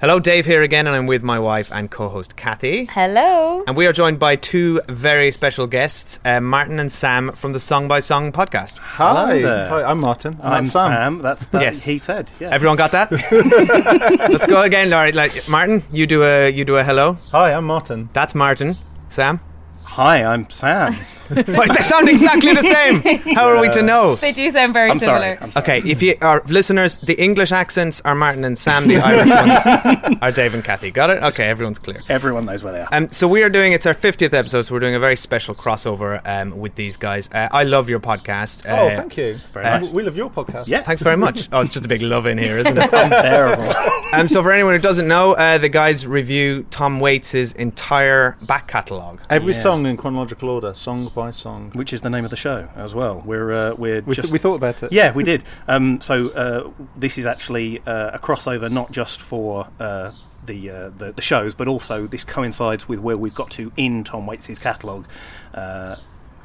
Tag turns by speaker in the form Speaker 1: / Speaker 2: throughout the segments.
Speaker 1: Hello, Dave here again, and I'm with my wife and co host Cathy.
Speaker 2: Hello.
Speaker 1: And we are joined by two very special guests, uh, Martin and Sam from the Song by Song podcast.
Speaker 3: Hi.
Speaker 4: There.
Speaker 3: Hi, I'm Martin. And
Speaker 4: I'm
Speaker 3: Sam.
Speaker 4: Sam. That's that
Speaker 1: Yes.
Speaker 4: he said. Yeah.
Speaker 1: Everyone got that? Let's go again, Laurie. Like Martin, you do a you do a hello.
Speaker 3: Hi, I'm Martin.
Speaker 1: That's Martin. Sam.
Speaker 4: Hi, I'm Sam.
Speaker 1: But they sound exactly the same. How are we to know?
Speaker 2: They do sound very
Speaker 4: I'm
Speaker 2: similar.
Speaker 4: sorry. I'm sorry.
Speaker 1: Okay, if you are listeners, the English accents are Martin and Sam. The Irish ones are Dave and Cathy. Got it? Okay, everyone's clear.
Speaker 4: Everyone knows where they are.
Speaker 1: Um, so we are doing it's our 50th episode. So we're doing a very special crossover um, with these guys. Uh, I love your podcast.
Speaker 3: Oh,
Speaker 1: Uh,
Speaker 3: thank you.
Speaker 4: very
Speaker 3: Uh,
Speaker 4: nice.
Speaker 3: We love your podcast.
Speaker 4: yeah.
Speaker 1: Thanks very much. Oh, it's just a big love in here, isn't it?
Speaker 4: Unbearable.
Speaker 1: um, so for anyone who doesn't know, uh, the guys review Tom Waits' entire back catalogue.
Speaker 3: Every
Speaker 4: Yeah.
Speaker 3: song in chronological order, song by song.
Speaker 4: Which is the name of the show as well. We're uh, we're
Speaker 3: We,
Speaker 4: just
Speaker 3: th- we thought about it.
Speaker 4: Yeah, we did. Um, so uh, this is actually uh, a crossover, not just for uh, the, uh, the the shows, but also this coincides with where we've got to in Tom Waits' catalogue. Uh,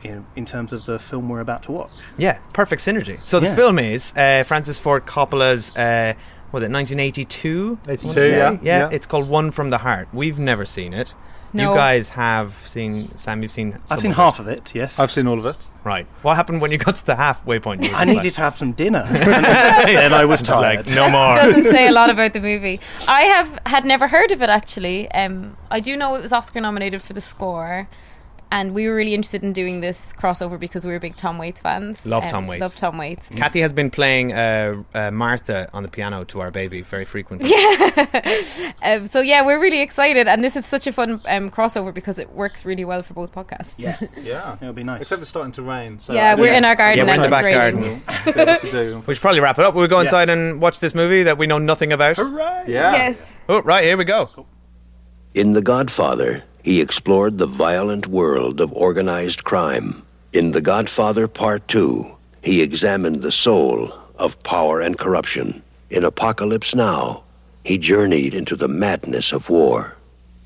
Speaker 4: in, in terms of the film we're about to watch.
Speaker 1: Yeah, perfect synergy. So the
Speaker 4: Yeah.
Speaker 1: film is uh, Francis Ford Coppola's. Uh, was it 1982?
Speaker 3: 82, yeah, yeah.
Speaker 1: It's called One from the Heart. We've never seen it.
Speaker 2: No.
Speaker 1: You guys have seen. Sam, you've seen.
Speaker 4: I've seen
Speaker 1: of
Speaker 4: half of it. Yes,
Speaker 3: I've seen all of it.
Speaker 1: It. Right. What happened when you got to the halfway point? You were
Speaker 4: I
Speaker 1: just
Speaker 4: needed to have some dinner, and then I was
Speaker 1: like,
Speaker 4: tired.
Speaker 1: like, no more.
Speaker 2: Doesn't say a lot about the movie. I have had never heard of it actually. Um, I do know it was Oscar nominated for the score, and we were really interested in doing this crossover because we were big Tom Waits fans.
Speaker 1: Love
Speaker 2: Um,
Speaker 1: Tom Waits.
Speaker 2: Love Tom Waits.
Speaker 1: Cathy has been playing uh, uh, Martha on the piano to our baby very frequently.
Speaker 2: Um, so yeah, we're really excited, and this is such a fun um, crossover because it works really well for both podcasts.
Speaker 4: Yeah,
Speaker 3: Yeah.
Speaker 4: it'll be nice.
Speaker 3: Except it's starting to rain. So
Speaker 2: Yeah, we're
Speaker 3: don't
Speaker 2: in our garden
Speaker 1: Yeah, we're in the back
Speaker 2: raining.
Speaker 1: garden.
Speaker 3: what to do.
Speaker 1: We should probably wrap it up. We'll go
Speaker 4: Yeah.
Speaker 1: inside and watch this movie that we know nothing about.
Speaker 4: Hooray!
Speaker 3: Yeah.
Speaker 2: Yes.
Speaker 1: Oh, right, here we go.
Speaker 5: In The Godfather, he explored the violent world of organized crime. In The Godfather Part 2, he examined the soul of power and corruption. In Apocalypse Now, he journeyed into the madness of war.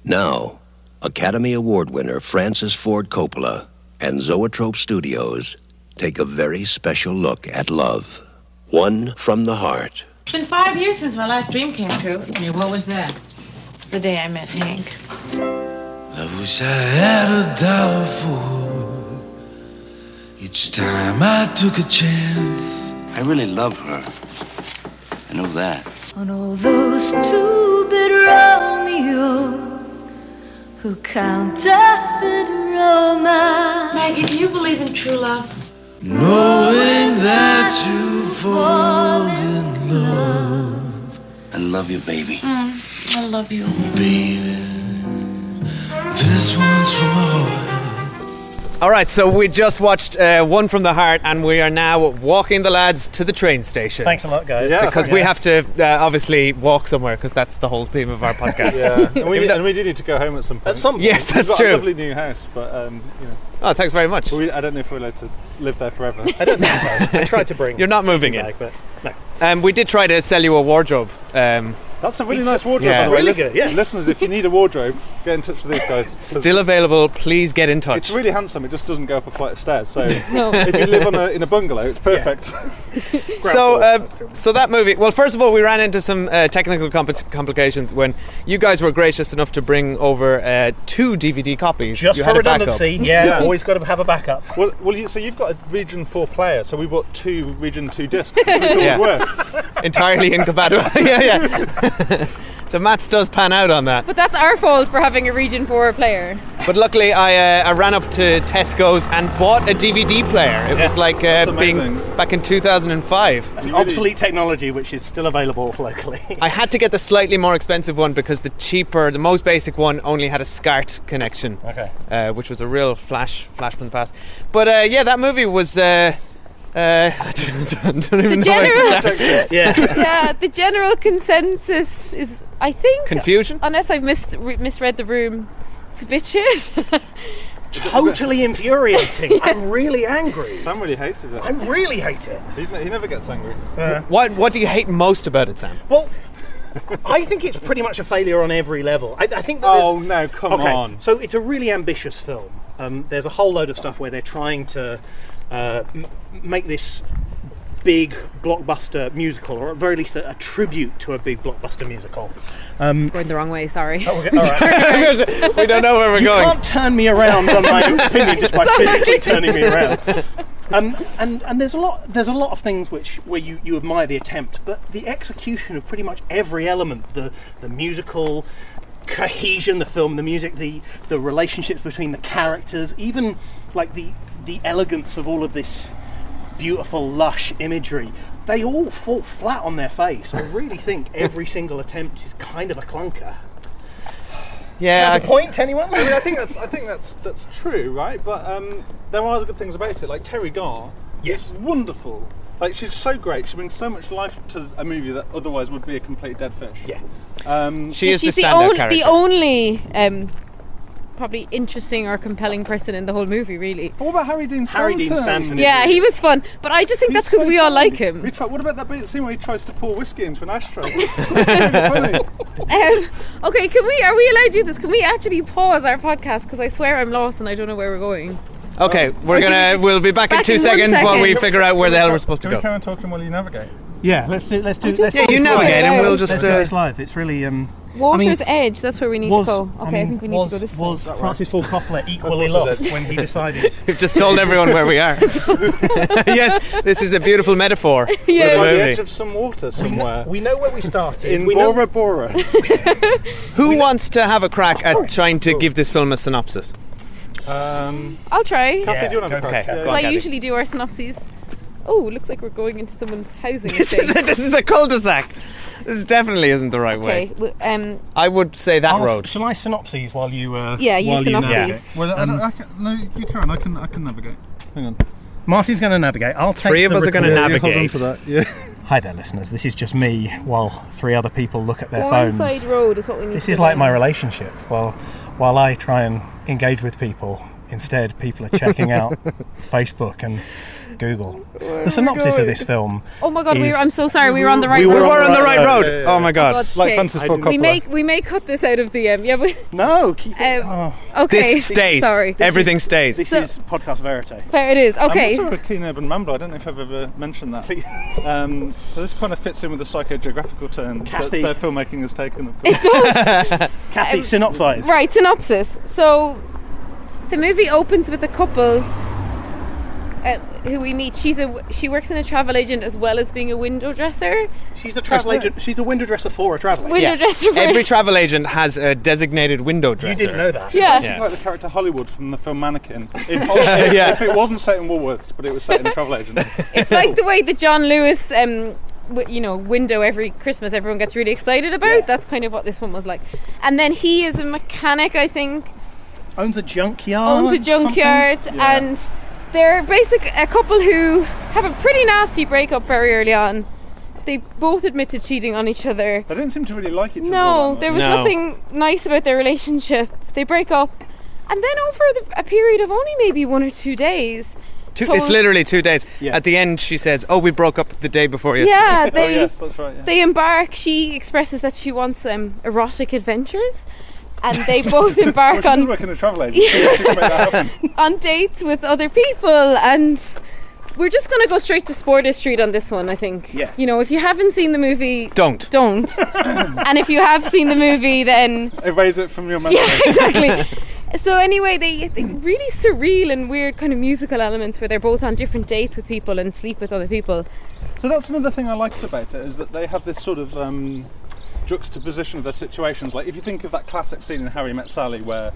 Speaker 5: Now, Academy Award winner Francis Ford Coppola and Zoetrope Studios take a very special look at love. One from the heart.
Speaker 6: It's been five years since my last dream came true.
Speaker 7: Yeah, what was that?
Speaker 6: The day I met Hank.
Speaker 8: I wish I had a dollar for each time I took a chance.
Speaker 9: I really love her. I know that.
Speaker 10: On all those two-bit Romeos who counterfeit romance.
Speaker 6: Maggie, do you believe in true love?
Speaker 8: Knowing that you fall in love,
Speaker 9: I love you, baby.
Speaker 6: Mm, I love you.
Speaker 8: baby. This one's from my heart.
Speaker 1: All right, so we just watched uh, One from the Heart, and we are now walking the lads to the train station.
Speaker 4: Thanks a lot, guys.
Speaker 3: Yeah.
Speaker 1: Because we have to uh, obviously walk somewhere, because that's the whole theme of our podcast.
Speaker 3: Yeah. and, we, and we do need to go home at some point.
Speaker 4: At some point.
Speaker 1: Yes,
Speaker 3: We've got
Speaker 1: true.
Speaker 3: a lovely new house, but um, you know,
Speaker 1: Oh, thanks very much.
Speaker 3: we, I don't know if we're allowed to live there forever.
Speaker 4: I don't think so. I tried to bring.
Speaker 1: You're not moving in.
Speaker 4: back, but no.
Speaker 1: Um, we did try to sell you a wardrobe. Um,
Speaker 3: That's a really nice wardrobe,
Speaker 1: Yeah.
Speaker 3: by the way.
Speaker 4: Really
Speaker 3: Lis-
Speaker 4: good, yeah.
Speaker 3: Listeners, if you need a wardrobe, get in touch with these guys.
Speaker 1: still available. Please get in touch.
Speaker 3: It's really handsome. It just doesn't go up a flight of stairs. So
Speaker 2: No.
Speaker 3: if you live on a, in a bungalow, it's perfect.
Speaker 1: so, uh, so that movie. Well, first of all, we ran into some uh, technical compli complications when you guys were gracious enough to bring over uh, two DVD copies.
Speaker 4: Just
Speaker 1: you
Speaker 4: for
Speaker 1: had a
Speaker 4: redundancy, yeah,
Speaker 3: Yeah.
Speaker 4: always got to have a backup.
Speaker 3: well, well, you, so you've got a Region Four player. So we bought two Region Two discs. which we thought
Speaker 1: Yeah. entirely incompatible. yeah, yeah. The maths does pan out on that.
Speaker 2: But that's our fault for having a Region 4 player.
Speaker 1: But luckily, I, uh, I ran up to Tesco's and bought a DVD player. It was like uh, being back in 2005.
Speaker 3: You really-
Speaker 4: Obsolete technology, which is still available locally.
Speaker 1: I had to get the slightly more expensive one because the cheaper, the most basic one, only had a SCART connection.
Speaker 4: Okay.
Speaker 1: Uh, which was a real flash, flash from the past. But uh, yeah, that movie was. Uh, uh, I don't, don't even
Speaker 2: The
Speaker 1: know where
Speaker 2: general-
Speaker 1: to start.
Speaker 4: yeah.
Speaker 2: yeah, the general consensus is, I think,
Speaker 1: Confusion.
Speaker 2: unless I've mis- re- misread the room, it's a bit shit.
Speaker 4: totally infuriating. I'm really angry.
Speaker 3: Sam really hated it.
Speaker 4: I really hate it.
Speaker 3: He's ne- he never gets angry.
Speaker 1: What What do you hate most about it, Sam?
Speaker 4: Well, I think it's pretty much a failure on every level. I, I think that
Speaker 3: Oh no, come
Speaker 4: okay,
Speaker 3: on.
Speaker 4: so it's a really ambitious film. Um, there's a whole load of stuff where they're trying to uh, m- make this big blockbuster musical, or at very least a, a tribute to a big blockbuster musical. Um,
Speaker 2: Going the wrong way. Sorry.
Speaker 4: okay, all right.
Speaker 1: we don't know where we're
Speaker 4: you
Speaker 1: going.
Speaker 4: can't turn me around on my opinion just by physically turning me around. Um, and and there's a lot there's a lot of things which where you, you admire the attempt, but the execution of pretty much every element the the musical cohesion, the film, the music, the the relationships between the characters, even like the the elegance of all of this beautiful lush imagery. They all fall flat on their face. I really think every single attempt is kind of a clunker.
Speaker 1: Yeah,
Speaker 4: the point, anyone?
Speaker 3: I mean, I think that's I think that's that's true, right? But um, there are other good things about it. Like Teri Garr
Speaker 4: Yes.
Speaker 3: is wonderful. Like she's so great. She brings so much life to a movie that otherwise would be a complete dead fish.
Speaker 4: Yeah.
Speaker 3: Um,
Speaker 1: she is the
Speaker 2: She's the,
Speaker 1: standout
Speaker 2: on-
Speaker 1: character.
Speaker 2: the only um, probably interesting or compelling person in the whole movie, really.
Speaker 3: what about Harry Dean
Speaker 4: Harry
Speaker 3: Stanton?
Speaker 4: Dean Stanton.
Speaker 2: Yeah, he was fun, but I just think
Speaker 3: He's
Speaker 2: that's because
Speaker 3: so
Speaker 2: we all
Speaker 3: funny.
Speaker 2: like him.
Speaker 3: We try, what about that bit scene where he tries to pour whiskey into an ashtray? Really.
Speaker 2: Um, okay, can we? Are we allowed to do this? Can we actually pause our podcast? Because I swear I'm lost and I don't know where we're going.
Speaker 1: Okay, we're
Speaker 2: Or
Speaker 1: gonna. We'll be back, in two
Speaker 2: in one
Speaker 1: seconds while we figure out where the hell we're supposed to go.
Speaker 3: Can we
Speaker 1: go.
Speaker 3: carry on talking while you navigate?
Speaker 4: Yeah, let's do let's do
Speaker 2: just
Speaker 4: let's
Speaker 1: Yeah, you navigate and we'll just.
Speaker 4: Let's do
Speaker 1: Uh,
Speaker 4: this live. It's really um.
Speaker 2: Water's
Speaker 4: I mean,
Speaker 2: Edge. That's where we need
Speaker 4: was,
Speaker 2: to go. Okay, I,
Speaker 4: mean,
Speaker 2: think we need
Speaker 4: was,
Speaker 2: to go this way.
Speaker 4: Was Francis Ford Coppola equally
Speaker 3: Water's
Speaker 4: lost when he decided?
Speaker 1: We've just told everyone where we are. yes, this is a beautiful metaphor.
Speaker 2: Yeah.
Speaker 3: By the edge of some water somewhere.
Speaker 4: we know where we started.
Speaker 3: in
Speaker 4: we know
Speaker 3: Bora Bora.
Speaker 1: Who wants to have a crack at trying to give this film a synopsis?
Speaker 3: Um,
Speaker 2: I'll try.
Speaker 3: Cathy, do you want to
Speaker 1: go
Speaker 3: crack?
Speaker 1: for it.
Speaker 3: Yeah.
Speaker 1: Go on,
Speaker 2: I usually do our synopses. Oh, looks like we're going into someone's housing.
Speaker 1: This is
Speaker 2: estate.
Speaker 1: a, this is a cul-de-sac. This definitely isn't the right
Speaker 2: okay.
Speaker 1: way.
Speaker 2: w- Um,
Speaker 1: I would say that
Speaker 4: I'll-
Speaker 1: road.
Speaker 4: Shall I synopses while you? Uh,
Speaker 2: Yeah, you
Speaker 4: while
Speaker 2: synopses.
Speaker 4: navigate?
Speaker 3: Well, I, don't, I can, no, you can. I can. I can navigate. Hang on.
Speaker 4: Marty's going to navigate. I'll take.
Speaker 1: Three of
Speaker 4: the
Speaker 1: us are gonna navigate.
Speaker 3: Hold on to that. Yeah.
Speaker 4: Hi there, listeners. This is just me while three other people look at their
Speaker 2: one
Speaker 4: phones.
Speaker 2: side road is what we need.
Speaker 4: This
Speaker 2: to
Speaker 4: is like
Speaker 2: down.
Speaker 4: my relationship. While while I try and engage with people, instead people are checking out Facebook and Google. The synopsis of this film.
Speaker 2: Oh my god, we were, I'm so sorry. We were on the right
Speaker 4: we
Speaker 1: We
Speaker 2: road.
Speaker 1: were on the
Speaker 3: right
Speaker 1: right
Speaker 3: road.
Speaker 1: road.
Speaker 3: Yeah, yeah,
Speaker 1: Oh my god.
Speaker 2: God,
Speaker 3: Like
Speaker 2: okay.
Speaker 3: Francis Ford Coppola.
Speaker 2: We may we may cut this out of the um. Yeah, but
Speaker 4: No, keep it.
Speaker 2: um,
Speaker 4: oh,
Speaker 2: okay.
Speaker 1: This stays.
Speaker 2: Sorry.
Speaker 1: Everything stays.
Speaker 4: this
Speaker 2: so-
Speaker 4: is podcast verite.
Speaker 2: Fair it is. Okay.
Speaker 3: I'm also a keen urban rambler. I don't know if I've ever mentioned that. Um, so this kind of fits in with the psychogeographical turn that
Speaker 4: Cathy.
Speaker 3: their filmmaking has taken. Of course.
Speaker 4: Cathy,
Speaker 2: Um,
Speaker 4: synopsize.
Speaker 2: Right, synopsis. So, the movie opens with a couple uh, who we meet. She's a she works in a travel agent as well as being a window dresser.
Speaker 4: She's the travel agent. She's a window dresser for a travel
Speaker 2: Window
Speaker 1: Yeah.
Speaker 2: dresser. For
Speaker 1: Every travel agent has a designated window dresser.
Speaker 4: you didn't know that.
Speaker 2: yeah.
Speaker 1: Yeah.
Speaker 3: like the character Hollywood from the film Mannequin. If,
Speaker 1: Yeah.
Speaker 3: if it wasn't set in Woolworths, but it was set in a travel agent.
Speaker 2: It's like the way that John Lewis, um, you know, window every Christmas everyone gets really excited about.
Speaker 4: Yeah.
Speaker 2: That's kind of what this one was like. And then he is a mechanic, I think,
Speaker 4: Owns a junkyard.
Speaker 2: owns a junkyard,
Speaker 3: Yeah.
Speaker 2: and they're basically a couple who have a pretty nasty breakup very early on. They both admit to cheating on each other.
Speaker 3: They didn't seem to really like each other.
Speaker 2: No,
Speaker 3: all that
Speaker 2: there
Speaker 3: much.
Speaker 2: was
Speaker 1: No.
Speaker 2: nothing nice about their relationship. They break up, and then over the, a period of only maybe one or two days,
Speaker 1: Two,
Speaker 2: told-
Speaker 1: it's literally two days.
Speaker 4: Yeah.
Speaker 1: At the end, she says, "Oh, we broke up the day before yesterday."
Speaker 2: yeah,
Speaker 3: Oh
Speaker 2: they
Speaker 3: yes, that's right. Yeah.
Speaker 2: they embark. She expresses that she wants um, erotic adventures, and they both embark
Speaker 3: she does
Speaker 2: on
Speaker 3: work in a travel agent. so she can make that happen.
Speaker 2: on dates with other people and. We're just going to go straight to Sporter Street on this one, I think.
Speaker 4: Yeah.
Speaker 2: You know, if you haven't seen the movie,
Speaker 1: Don't.
Speaker 2: don't. and if you have seen the movie, then
Speaker 3: Erase it from your memory.
Speaker 2: yeah, exactly. So anyway, they, they really surreal and weird kind of musical elements where they're both on different dates with people and sleep with other people.
Speaker 3: So that's another thing I liked about it is that they have this sort of um, juxtaposition of their situations. Like if you think of that classic scene in Harry Met Sally where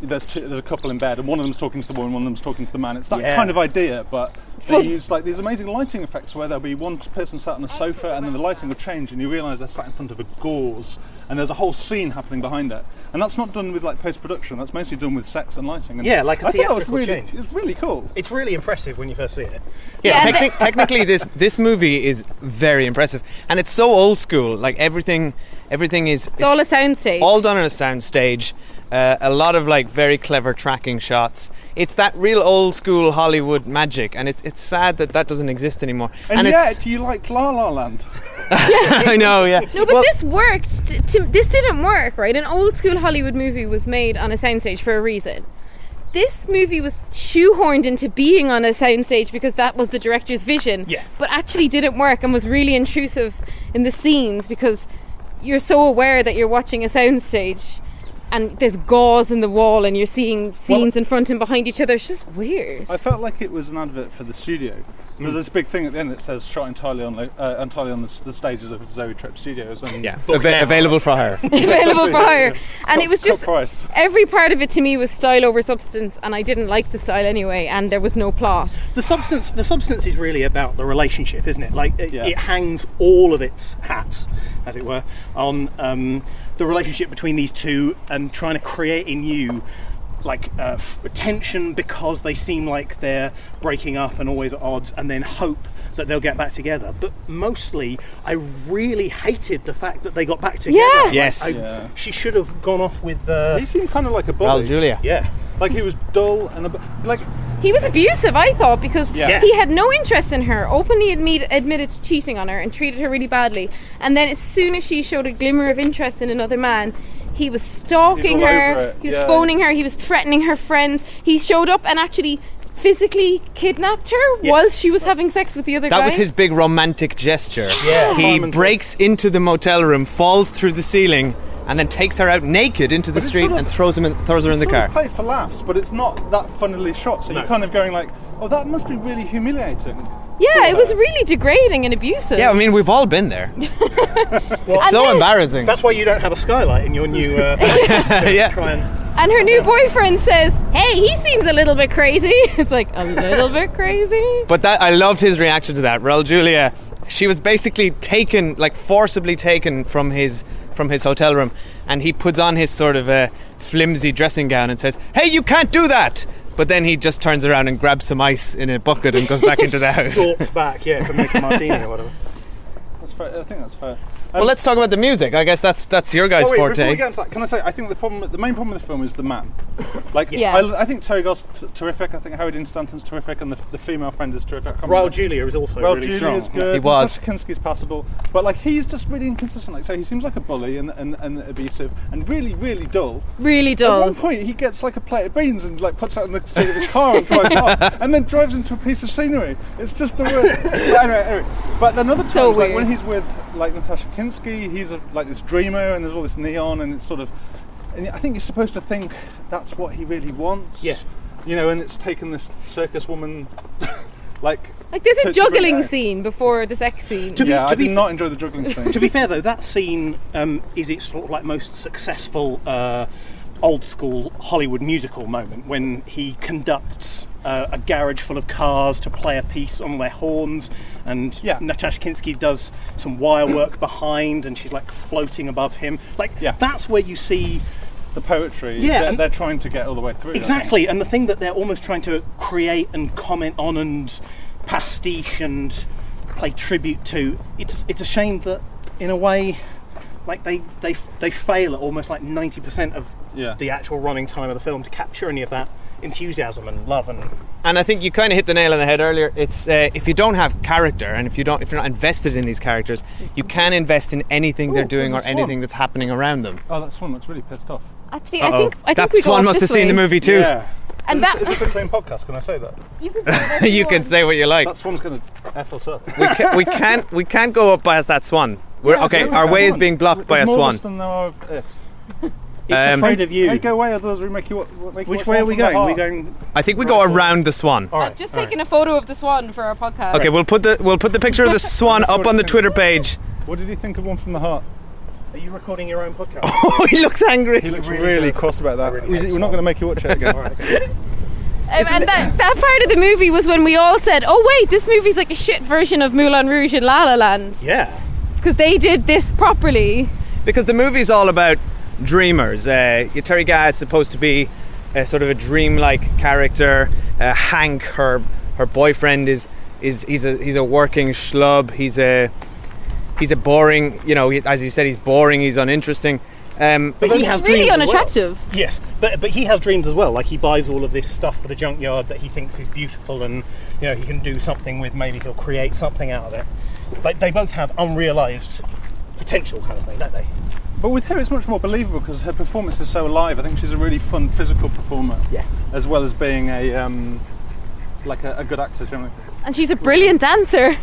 Speaker 3: there's two, there's a couple in bed and one of them's talking to the woman, one of them's talking to the man. It's that
Speaker 4: Yeah.
Speaker 3: kind of idea, but they
Speaker 2: Well-
Speaker 3: use like these amazing lighting effects where there'll be one person sat on a sofa and then the lighting will change and you realise they're sat in front of a gauze and there's a whole scene happening behind it. And that's not done with like post production. That's mostly done with sex and lighting. And
Speaker 4: Yeah, like a
Speaker 3: I thought that was really,
Speaker 4: change.
Speaker 3: it was really cool.
Speaker 4: It's really impressive when you first see it.
Speaker 1: Yeah,
Speaker 2: Yeah, and
Speaker 1: technic- technically, this this movie is very impressive, and it's so old school. Like everything, everything is
Speaker 2: It's all a soundstage.
Speaker 1: all done on a sound stage. Uh, a lot of like very clever tracking shots. It's that real old school Hollywood magic, and it's it's sad that that doesn't exist anymore.
Speaker 3: And,
Speaker 1: it's
Speaker 3: yet you liked La La Land.
Speaker 1: I know, yeah.
Speaker 2: no, but
Speaker 1: Well,
Speaker 2: this worked. T- to, this didn't work, right? An old school Hollywood movie was made on a soundstage for a reason. this movie was shoehorned into being on a soundstage because that was the director's vision.
Speaker 4: Yeah.
Speaker 2: But actually didn't work and was really intrusive in the scenes because you're so aware that you're watching a soundstage and there's gauze in the wall and you're seeing scenes in front and behind each other. It's just weird.
Speaker 3: I felt like it was an advert for the studio.
Speaker 1: Hmm.
Speaker 3: There's this big thing at the end that says shot entirely on uh, entirely on the, the stages of Zoetrope Studios. And
Speaker 1: Yeah, Ava- available for hire.
Speaker 2: Available for hire. And it was just every part of it to me was style over substance and I didn't like the style anyway and there was no plot.
Speaker 4: The substance, the substance is really about the relationship, isn't it? Like it,
Speaker 3: Yeah.
Speaker 4: it hangs all of its hats, as it were, on um, the relationship between these two and trying to create in you like uh, tension because they seem like they're breaking up and always at odds, and then hope that they'll get back together. But mostly, I really hated the fact that they got back together.
Speaker 2: Yeah.
Speaker 4: Like,
Speaker 1: Yes.
Speaker 4: I-
Speaker 3: Yeah.
Speaker 4: she should have gone off with. Uh,
Speaker 3: He seemed kind of like a bully.
Speaker 1: Well, Julia.
Speaker 4: yeah.
Speaker 3: Like he was dull and a, like
Speaker 2: He was abusive, I thought, because
Speaker 3: Yeah.
Speaker 2: he had no interest in her, openly admit, admitted to cheating on her and treated her really badly. And then, as soon as she showed a glimmer of interest in another man, he was stalking her, he was
Speaker 3: yeah.
Speaker 2: phoning her, he was threatening her friends. He showed up and actually physically kidnapped her
Speaker 4: Yeah.
Speaker 2: while she was having sex with the other guy.
Speaker 1: That was his big romantic gesture.
Speaker 4: Yeah.
Speaker 1: He
Speaker 3: Fireman's
Speaker 1: breaks into the motel room, falls through the ceiling, and then takes her out naked into the
Speaker 3: But
Speaker 1: street
Speaker 3: sort of-
Speaker 1: and throws him in, throws her in the
Speaker 3: sort
Speaker 1: car.
Speaker 3: of played for laughs, but it's not that funnily shot. So
Speaker 4: No.
Speaker 3: you're kind of going like, oh, that must be really humiliating.
Speaker 2: yeah, it was really degrading and abusive.
Speaker 1: Yeah, I mean we've all been there. it's so
Speaker 2: then-
Speaker 1: embarrassing.
Speaker 4: That's why you don't have a skylight in your new. Uh,
Speaker 1: yeah.
Speaker 4: try and.
Speaker 2: And her new boyfriend says, "Hey, he seems a little bit crazy." It's like a little bit crazy.
Speaker 1: But that I loved his reaction to that. Raul Julia, she was basically taken, like forcibly taken from his from his hotel room, and he puts on his sort of a flimsy dressing gown and says, "Hey, you can't do that." But then he just turns around and grabs some ice in a bucket and goes back into the house.
Speaker 4: Walks back, yeah, to make a martini or whatever.
Speaker 3: That's fair. I think that's fair.
Speaker 1: Well, um, let's talk about the music. I guess that's that's your guys'
Speaker 3: Oh, wait, Before
Speaker 1: forte.
Speaker 3: we get into that, can I say I think the problem, the main problem with the film is the man. Like,
Speaker 2: Yeah.
Speaker 3: I, I think Teri Garr's t- terrific. I think Harry Dean Stanton's terrific, and the, the female friend is terrific. I can't
Speaker 4: Raul Julia is also
Speaker 3: Well,
Speaker 4: really
Speaker 3: Julia's
Speaker 4: strong.
Speaker 3: good.
Speaker 1: He was.
Speaker 3: Natasha Kinski's passable, but like he's just really inconsistent. Like, say, he seems like a bully and, and, and abusive, and really, really dull.
Speaker 2: Really dull.
Speaker 3: At
Speaker 2: dull.
Speaker 3: one point, he gets like a plate of beans and like puts it in the seat of his car and drives off, and then drives into a piece of scenery. It's just the worst. but anyway, anyway, but another time,
Speaker 2: So
Speaker 3: like, when he's with like Natasha Kinski, he's a, like this dreamer, and there's all this neon, and it's sort of. And I think you're supposed to think that's what he really wants.
Speaker 4: Yeah.
Speaker 3: You know, and it's taken this circus woman, like.
Speaker 2: Like there's
Speaker 3: to-
Speaker 2: a
Speaker 3: to bring it
Speaker 2: juggling scene before the sex scene.
Speaker 4: To be-
Speaker 3: yeah, I
Speaker 4: to be
Speaker 3: did
Speaker 4: fa-
Speaker 3: not enjoy the juggling scene.
Speaker 4: to be fair, though, that scene um, is its sort of like most successful uh, old school Hollywood musical moment when he conducts uh, a garage full of cars to play a piece on their horns, and
Speaker 3: Yeah.
Speaker 4: Natasha Kinski does some wire work behind, and she's like floating above him. Like
Speaker 3: Yeah.
Speaker 4: that's where you see
Speaker 3: the poetry.
Speaker 4: Yeah,
Speaker 3: they're, they're trying to get all the way through.
Speaker 4: Exactly, and the thing that they're almost trying to create and comment on and pastiche and play tribute to. It's it's a shame that in a way, like they they they fail at almost like ninety percent of
Speaker 3: Yeah.
Speaker 4: the actual running time of the film to capture any of that enthusiasm and love and
Speaker 1: And I think you kind of hit the nail on the head earlier. It's uh, if you don't have character and if you don't, if you're not invested in these characters, you can invest in anything they're doing or
Speaker 3: swan.
Speaker 1: anything that's happening around them.
Speaker 3: Oh, that swan looks really pissed off.
Speaker 2: Actually, I
Speaker 1: Uh-oh.
Speaker 2: think I think
Speaker 1: that
Speaker 2: we
Speaker 1: swan must have
Speaker 2: this
Speaker 1: seen the movie too.
Speaker 3: Yeah.
Speaker 2: And
Speaker 3: is,
Speaker 2: that
Speaker 3: this, is this a clean podcast? Can I say that?
Speaker 2: you can, say
Speaker 1: you can say what you like.
Speaker 3: That swan's going to f us up.
Speaker 1: we, ca- we can't we can't go up past that swan. We're,
Speaker 3: Yeah,
Speaker 1: okay, our way is being blocked by a
Speaker 3: There's more
Speaker 1: swan.
Speaker 3: than there are of it.
Speaker 4: It's
Speaker 1: Um,
Speaker 4: afraid of you.
Speaker 3: Hey, go away, otherwise we make you. Make you
Speaker 4: Which
Speaker 3: watch
Speaker 4: way are we going?
Speaker 3: heart.
Speaker 4: We're going.
Speaker 1: I think we go around the swan.
Speaker 4: All right.
Speaker 2: I've just
Speaker 4: all
Speaker 2: taken a photo of the swan for our podcast.
Speaker 1: Okay, we'll put the we'll put the picture of the swan up on the Twitter page.
Speaker 3: What did you think of one from the heart?
Speaker 4: Are you recording your own podcast?
Speaker 1: Oh, he looks angry.
Speaker 3: He looks
Speaker 4: really
Speaker 3: really, cross about that.
Speaker 4: really
Speaker 3: we,
Speaker 4: hates
Speaker 3: we're not going to make you watch it again.
Speaker 2: Um, and that, that part of the movie was when we all said, "Oh wait, this movie's like a shit version of Moulin Rouge and La La Land,"
Speaker 4: yeah.
Speaker 2: because they did this properly.
Speaker 1: because the movie's all about dreamers. Uh, Teri Garr is supposed to be a sort of a dreamlike character. Uh, Hank, her her boyfriend, is is he's a he's a working schlub. He's a he's a boring. You know, he, as you said, he's boring. He's uninteresting. Um,
Speaker 4: But he has
Speaker 2: really
Speaker 4: dreams as well.
Speaker 2: unattractive.
Speaker 4: Yes, but but he has dreams as well. Like he buys all of this stuff for the junkyard that he thinks is beautiful, and you know he can do something with. Maybe he'll create something out of it. Like they both have unrealized potential, kind of thing, don't they?
Speaker 3: But with her, it's much more believable because her performance is so alive. I think she's a really fun physical performer.
Speaker 1: Yeah.
Speaker 3: As well as being a um, like a, a good actor generally.
Speaker 2: and she's a brilliant dancer.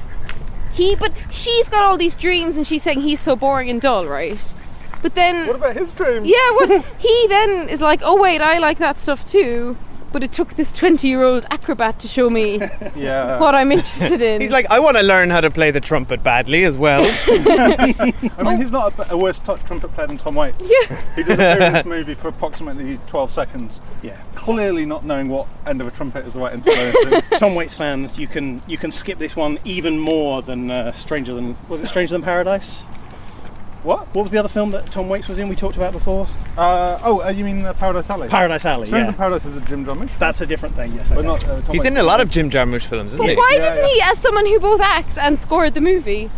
Speaker 2: He, but she's got all these dreams, and she's saying he's so boring and dull, right? But then,
Speaker 3: What about his dreams?
Speaker 2: yeah, what he then is like, oh wait, I like that stuff too. But it took this twenty-year-old acrobat to show me
Speaker 3: Yeah.
Speaker 2: what I'm interested in.
Speaker 1: He's like, I want to learn how to play the trumpet badly as well.
Speaker 3: I mean, he's not a, a worse t- trumpet player than Tom Waits.
Speaker 2: Yeah.
Speaker 3: He does appear in this movie for approximately 12 seconds.
Speaker 4: Yeah.
Speaker 3: Clearly not knowing what end of a trumpet is the right end to blow into.
Speaker 4: Tom Waits fans, you can you can skip this one even more than uh, Stranger Than was it Stranger Than Paradise?
Speaker 3: What?
Speaker 4: What was the other film that Tom Waits was in? We talked about before.
Speaker 3: Uh, oh, uh, you mean uh, Paradise Alley?
Speaker 4: Paradise Alley.
Speaker 3: Stranger
Speaker 4: yeah,
Speaker 3: Than Paradise is a Jim Jarmusch.
Speaker 4: that's a different thing. Yes,
Speaker 3: but
Speaker 4: okay.
Speaker 3: not. Uh,
Speaker 1: He's
Speaker 3: Waits.
Speaker 1: in a lot of Jim Jarmusch films, isn't
Speaker 2: But
Speaker 1: he?
Speaker 2: why
Speaker 3: Yeah,
Speaker 2: didn't
Speaker 3: yeah.
Speaker 2: he, as someone who both acts and scored the movie,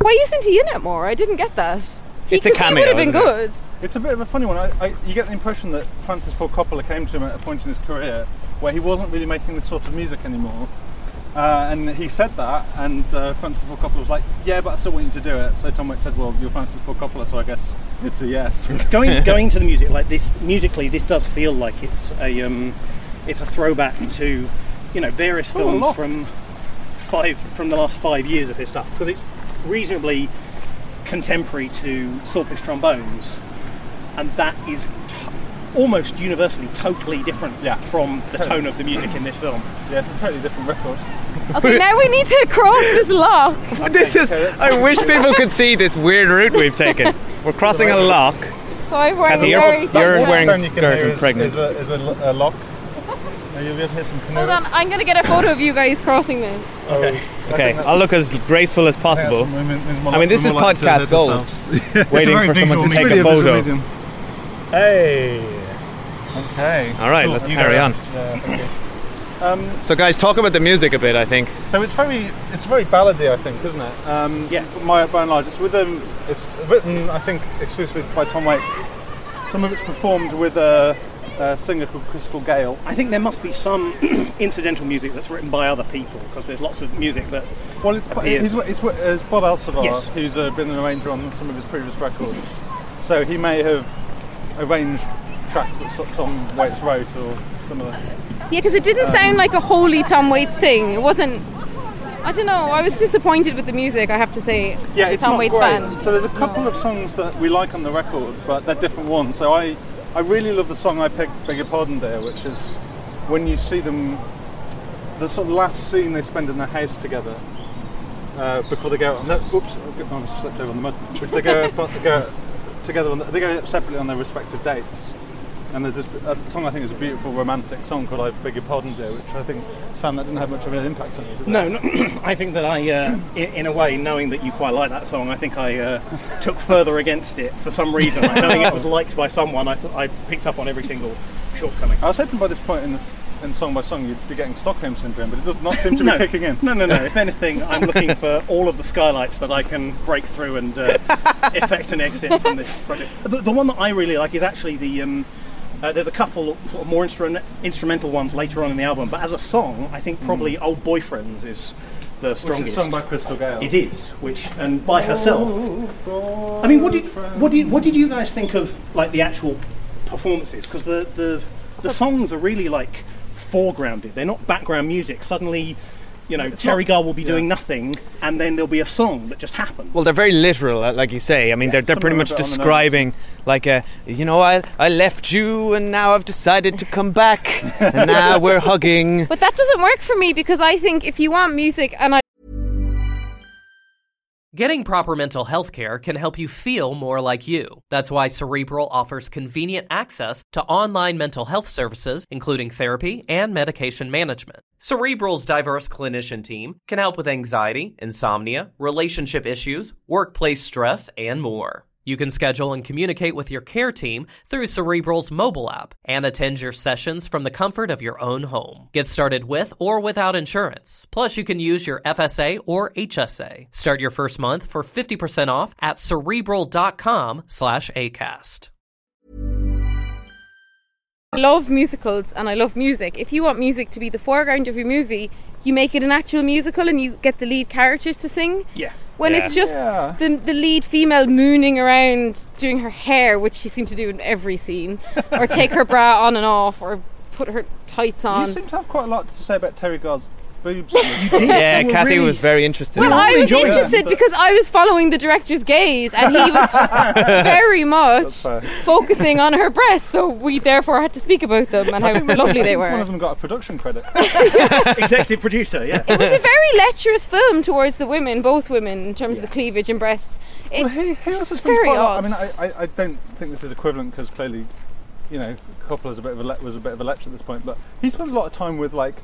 Speaker 2: why isn't he in it more? I didn't get that. He,
Speaker 1: It's a
Speaker 2: 'cause he
Speaker 1: cameo,
Speaker 2: would have been
Speaker 1: isn't it?
Speaker 2: good.
Speaker 3: It's a bit of a funny one. I, I, you get the impression that Francis Ford Coppola came to him at a point in his career where he wasn't really making this sort of music anymore. Uh, and he said that, and uh, Francis Ford Coppola was like, "Yeah, but I still want you to do it." So Tom Waits said, "Well, you're Francis Ford Coppola, so I guess it's a yes."
Speaker 4: going going to the music like this musically this does feel like it's a um, it's a throwback to you know various films from five from the last five years of his stuff because it's reasonably contemporary to Swordfishtrombones and that is t- almost universally totally different
Speaker 3: Yeah.
Speaker 4: from the tone of the music in this film
Speaker 3: yeah, it's a totally different record.
Speaker 2: Okay, now we need to cross this lock.
Speaker 1: This is. I wish people could see this weird route we've taken. We're crossing a lock.
Speaker 2: So I'm wearing
Speaker 1: Cathy,
Speaker 2: a
Speaker 1: you're- you're wearing
Speaker 2: dress.
Speaker 3: Sound you can
Speaker 1: skirt and pregnant.
Speaker 3: Is a, is a, lo- a lock. Now you'll be able to hear some canoes.
Speaker 2: Hold on, I'm gonna get a photo of you guys crossing this.
Speaker 3: Oh, okay.
Speaker 1: Okay, I'll look as graceful as possible. I mean, this is podcast gold. Waiting for someone to take a photo.
Speaker 3: Hey. Okay.
Speaker 1: All right,
Speaker 3: Cool.
Speaker 1: let's
Speaker 3: You
Speaker 1: carry on.
Speaker 3: Yeah, thank you. Um,
Speaker 1: So, guys, talk about the music a bit. I think.
Speaker 3: so it's very, it's very ballady, I think, isn't it? Um,
Speaker 4: Yeah.
Speaker 3: My, by and large, it's with um, it's written, I think, exclusively by Tom Waits. Some of it's performed with a, a singer called Crystal Gayle.
Speaker 4: I think there must be some incidental music that's written by other people because there's lots of music that
Speaker 3: Well, it's,
Speaker 4: Appears.
Speaker 3: he's, it's, it's Bob Alcivar,
Speaker 4: Yes.
Speaker 3: who's uh, been an arranger on some of his previous records. So he may have arranged tracks that sort Tom Waits wrote or some of the.
Speaker 2: Yeah, because it didn't sound like a wholly Tom Waits thing. It wasn't. I don't know. I was disappointed with the music. I have to say.
Speaker 3: Yeah, it's
Speaker 2: Tom
Speaker 3: not
Speaker 2: Waits
Speaker 3: great.
Speaker 2: fan.
Speaker 3: So there's a couple of songs that we like on the record, but they're different ones. So I, I really love the song I picked, beg your pardon, there, which is when you see them, the sort of last scene they spend in their house together. Uh, before they go on the, oops, I slipped over on the mud. Which they go, they go together. On the, they go separately on their respective dates. And there's this a song I think is a beautiful romantic song called "I Beg Your Pardon, Dear," which I think Sam that didn't have much of an impact on you.
Speaker 4: No, no I think that I, uh, in, in a way, knowing that you quite like that song, I think I uh, took further against it for some reason. Like, knowing it was liked by someone, I, I picked up on every single shortcoming.
Speaker 3: I was hoping by this point in, this, in song by song you'd be getting Stockholm syndrome, but it does not seem to
Speaker 4: no,
Speaker 3: be kicking in.
Speaker 4: No, no, no. If anything, I'm looking for all of the skylights that I can break through and uh, effect an exit from this project. The, the one that I really like is actually the. Um, uh, there's a couple sort of more instru- instrumental ones later on in the album, but as a song, I think probably "Old Boyfriends" is the strongest.
Speaker 3: Which
Speaker 4: strongest.
Speaker 3: is sung by Crystal Gayle.
Speaker 4: It is, which and by herself. I mean, what did what did what did you guys think of like the actual performances? Because the the the songs are really like foregrounded. They're not background music. Suddenly, you know, Teri Garr will be doing nothing, and then there'll be a song that just happens.
Speaker 1: Well, they're very literal, uh, like you say. I mean, they're, they're pretty much
Speaker 3: are a bit on the nose.
Speaker 1: describing, like, a, you know, I, I left you and now I've decided to come back and now we're hugging.
Speaker 2: But that doesn't work for me because I think if you want music and I
Speaker 7: Getting proper mental health care can help you feel more like you. That's why Cerebral offers convenient access to online mental health services, including therapy and medication management. Cerebral's diverse clinician team can help with anxiety, insomnia, relationship issues, workplace stress, and more. You can schedule and communicate with your care team through Cerebral's mobile app and attend your sessions from the comfort of your own home. Get started with or without insurance. Plus, you can use your FSA or HSA. Start your first month for 50% off at cerebral.com slash ACAST.
Speaker 2: I love musicals and I love music, if you want music to be the foreground of your movie, you make it an actual musical and you get the lead characters to sing.
Speaker 4: yeah.
Speaker 2: When
Speaker 1: Yeah.
Speaker 2: it's just
Speaker 3: Yeah.
Speaker 2: the the lead female mooning around doing her hair, which she seems to do in every scene, or take her bra on and off, or put her tights on.
Speaker 3: You seem to have quite a lot to say about Teri Garr's boobs.
Speaker 1: Yeah,
Speaker 4: You
Speaker 1: Cathy
Speaker 4: really-
Speaker 1: was very interested.
Speaker 2: Well,
Speaker 1: in
Speaker 2: I was
Speaker 3: enjoyed it,
Speaker 2: interested
Speaker 3: but-
Speaker 2: because I was following the director's gaze, and he was very much focusing on her breasts. So we therefore had to speak about them and how lovely they were.
Speaker 3: One of them got a production credit.
Speaker 4: Executive producer, yeah.
Speaker 2: It was a very lecherous film towards the women, both women, in terms of the cleavage and breasts.
Speaker 3: Well,
Speaker 2: It's,
Speaker 3: he, he also
Speaker 2: it's
Speaker 3: spends
Speaker 2: very
Speaker 3: quite a lot.
Speaker 2: odd.
Speaker 3: I mean, I, I, I don't think this is equivalent because clearly, you know, Coppola is a bit of a le- was a bit of a lech at this point. But he spends a lot of time with like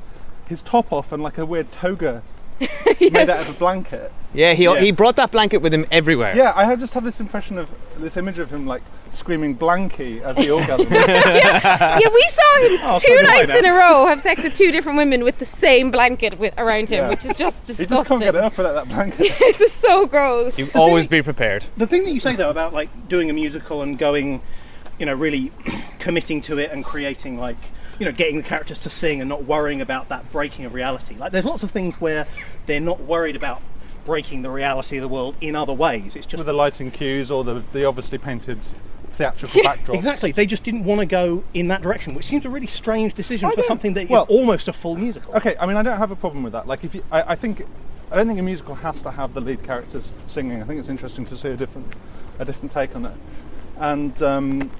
Speaker 3: his top off and like a weird toga made out of a blanket.
Speaker 1: Yeah, he
Speaker 3: Yeah.
Speaker 1: he brought that blanket with him everywhere.
Speaker 3: Yeah, I have just have this impression of this image of him like screaming "blanky" as he orgasms.
Speaker 2: yeah, we saw him
Speaker 3: Oh, so
Speaker 2: two nights in a row have sex with two different women with the same blanket with, around him,
Speaker 3: Yeah.
Speaker 2: which is just
Speaker 3: he
Speaker 2: disgusting.
Speaker 3: just can't get enough without that blanket.
Speaker 2: it's just so gross.
Speaker 1: You always be prepared.
Speaker 4: The thing that you say though about like doing a musical and going, you know, really committing to it and creating like, you know, getting the characters to sing and not worrying about that breaking of reality. Like, there's lots of things where they're not worried about breaking the reality of the world in other ways. It's just
Speaker 3: with the lighting cues or the, the obviously painted theatrical backdrops.
Speaker 4: exactly. They just didn't want to go in that direction, which seems a really strange decision
Speaker 3: I
Speaker 4: for something that
Speaker 3: well-
Speaker 4: almost a full musical.
Speaker 3: Okay, I mean, I don't have a problem with that. Like, if you, I, I think, I don't think a musical has to have the lead characters singing. I think it's interesting to see a different, a different take on it. And um,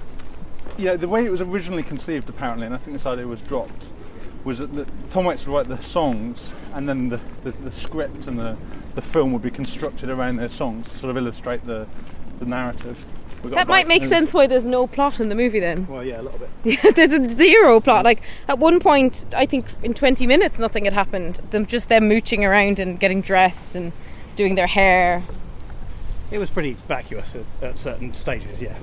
Speaker 3: you know, the way it was originally conceived, apparently, and I think this idea was dropped, was that the, Tom Waits would write the songs, and then the, the, the script and the, the film would be constructed around their songs to sort of illustrate the, the narrative.
Speaker 2: That might
Speaker 3: about-
Speaker 2: make sense why there's no plot in the movie then.
Speaker 4: Well, yeah, a little bit.
Speaker 2: there's a zero plot. Like at one point, I think in 20 minutes nothing had happened. Them just them mooching around and getting dressed and doing their hair.
Speaker 4: It was pretty vacuous at, at certain stages, yeah.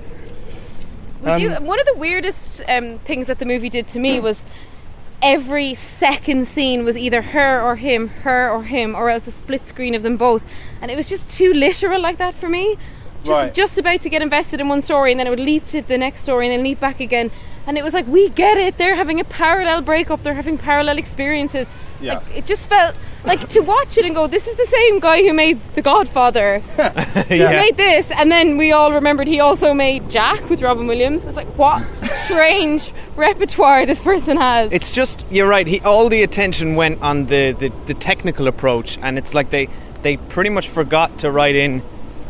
Speaker 2: We
Speaker 3: Um,
Speaker 2: do, one of the weirdest um, things that the movie did to me was every second scene was either her or him, her or him, or else a split screen of them both, and it was just too literal like that for me. Just,
Speaker 3: Right.
Speaker 2: just about to get invested in one story, and then it would leap to the next story, and then leap back again. And it was like, we get it. They're having a parallel breakup. They're having parallel experiences.
Speaker 3: Yeah.
Speaker 2: Like it just felt like to watch it and go, this is the same guy who made The Godfather. He's
Speaker 1: Yeah.
Speaker 2: made this, and then we all remembered he also made Jack with Robin Williams. It's like what strange repertoire this person has.
Speaker 1: It's just you're right. He all the attention went on the, the, the technical approach, and it's like they they pretty much forgot to write in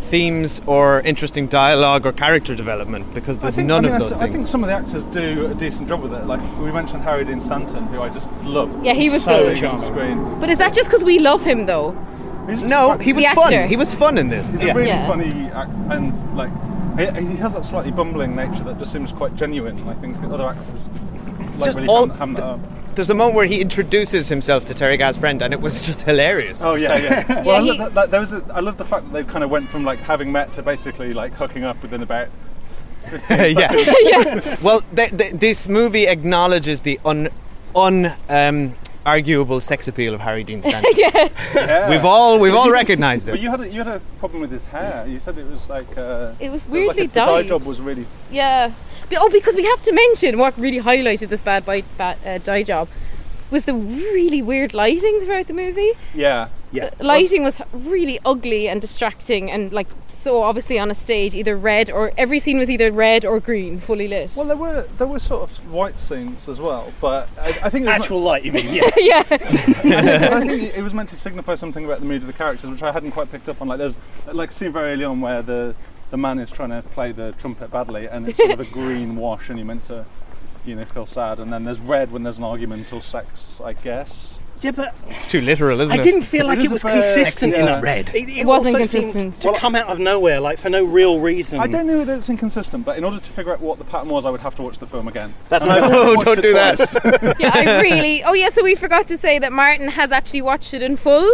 Speaker 1: themes or interesting dialogue or character development because there's
Speaker 3: think,
Speaker 1: none
Speaker 3: I mean,
Speaker 1: of
Speaker 3: I
Speaker 1: those
Speaker 3: s- I
Speaker 1: things.
Speaker 3: I think some of the actors do a decent job with it. Like we mentioned Harry Dean Stanton, who I just love.
Speaker 2: Yeah, he was
Speaker 3: so
Speaker 2: good.
Speaker 3: on screen.
Speaker 2: but is that just because we love him though?
Speaker 1: No, he was fun.
Speaker 2: actor.
Speaker 1: He was fun in this.
Speaker 3: He's a really
Speaker 2: Yeah.
Speaker 3: funny act, and like he, he has that slightly bumbling nature that just seems quite genuine. I think other actors like
Speaker 1: Just
Speaker 3: really
Speaker 1: all-
Speaker 3: ham, ham that up.
Speaker 1: There's a moment where he introduces himself to Teri Garr's friend, and it was just hilarious.
Speaker 3: Oh yeah, yeah. well,
Speaker 2: Yeah,
Speaker 3: I,
Speaker 2: he-
Speaker 3: love that, that, there was a, I love the fact that they kind of went from like having met to basically like hooking up within about. 15
Speaker 1: yeah.
Speaker 3: seconds.
Speaker 1: well, th- th- this movie acknowledges the un, un um, arguable sex appeal of Harry Dean Stanton.
Speaker 3: Yeah.
Speaker 1: We've all we've all
Speaker 3: you-
Speaker 1: recognised
Speaker 3: But
Speaker 1: it.
Speaker 3: you had a, you had a problem with his hair. You said it was like uh,
Speaker 2: It was
Speaker 3: like
Speaker 2: weirdly
Speaker 3: a, the dye job was really
Speaker 2: Yeah. But- oh, because we have to mention what really highlighted this bad, bite, bad uh, dye job was the really weird lighting throughout the movie.
Speaker 3: yeah.
Speaker 4: Yeah.
Speaker 2: The lighting was really ugly and distracting, and like so obviously on a stage, either red or every scene was either red or green, fully lit.
Speaker 3: Well, there were there were sort of white scenes as well, but I, I think it was
Speaker 4: Actual light, you mean? Yeah.
Speaker 2: yeah.
Speaker 3: I think, I think it was meant to signify something about the mood of the characters, which I hadn't quite picked up on. Like there's like a scene very early on where the the man is trying to play the trumpet badly, and it's sort of a green wash, and you're meant to you know feel sad. And then there's red when there's an argument or sex, I guess.
Speaker 4: Yeah, but
Speaker 1: It's too literal, isn't
Speaker 4: I
Speaker 1: it?
Speaker 4: I didn't feel like
Speaker 3: It
Speaker 4: it
Speaker 3: is
Speaker 4: was consistent
Speaker 3: yeah.
Speaker 4: enough.
Speaker 3: Red.
Speaker 4: It, it
Speaker 2: It wasn't
Speaker 4: also seemed
Speaker 2: consistent.
Speaker 4: to come out of nowhere, like for no real reason.
Speaker 3: I don't know that it's inconsistent, but in order to figure out what the pattern was, I would have to watch the film again.
Speaker 4: That's
Speaker 3: And
Speaker 4: my-
Speaker 3: I've
Speaker 1: Oh,
Speaker 3: watched
Speaker 1: don't
Speaker 3: it
Speaker 1: do that.
Speaker 2: yeah, I really. Oh yeah, so we forgot to say that Martin has actually watched it in full.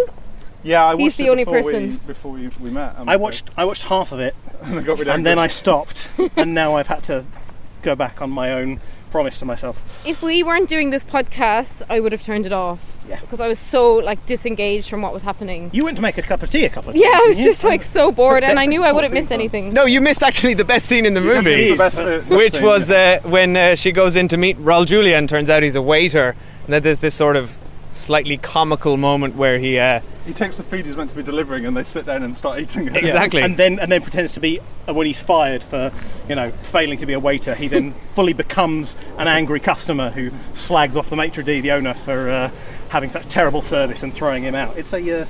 Speaker 3: yeah, I watched
Speaker 2: He's the
Speaker 3: it
Speaker 2: only
Speaker 3: before
Speaker 2: person.
Speaker 3: We, before we, we met. I'm
Speaker 4: I
Speaker 3: afraid.
Speaker 4: watched I watched half of it,
Speaker 3: and, got really
Speaker 4: and then I stopped, and now I've had to go back on my own promise to myself.
Speaker 2: If we weren't doing this podcast, I would have turned it off.
Speaker 4: Yeah.
Speaker 2: Because I was so like disengaged from what was happening.
Speaker 4: You went to make a cup of tea a couple of times. Yeah.
Speaker 2: I was just like so bored, and I knew I wouldn't miss
Speaker 3: 14
Speaker 2: anything.
Speaker 1: No, you missed actually the best scene in the movie.
Speaker 3: the best bit-
Speaker 1: which
Speaker 3: scene,
Speaker 1: was
Speaker 3: yeah.
Speaker 1: uh, when uh, she goes in to meet Raul Julia and turns out he's a waiter. And that there's this sort of slightly comical moment where he. Uh,
Speaker 3: He takes the food he's meant to be delivering, and they sit down and start eating it.
Speaker 1: Exactly.
Speaker 4: And then and then pretends to be uh, when he's fired for you know failing to be a waiter. He then fully becomes an angry customer who slags off the maitre d, the owner, for uh, having such terrible service and throwing him out. It's a uh,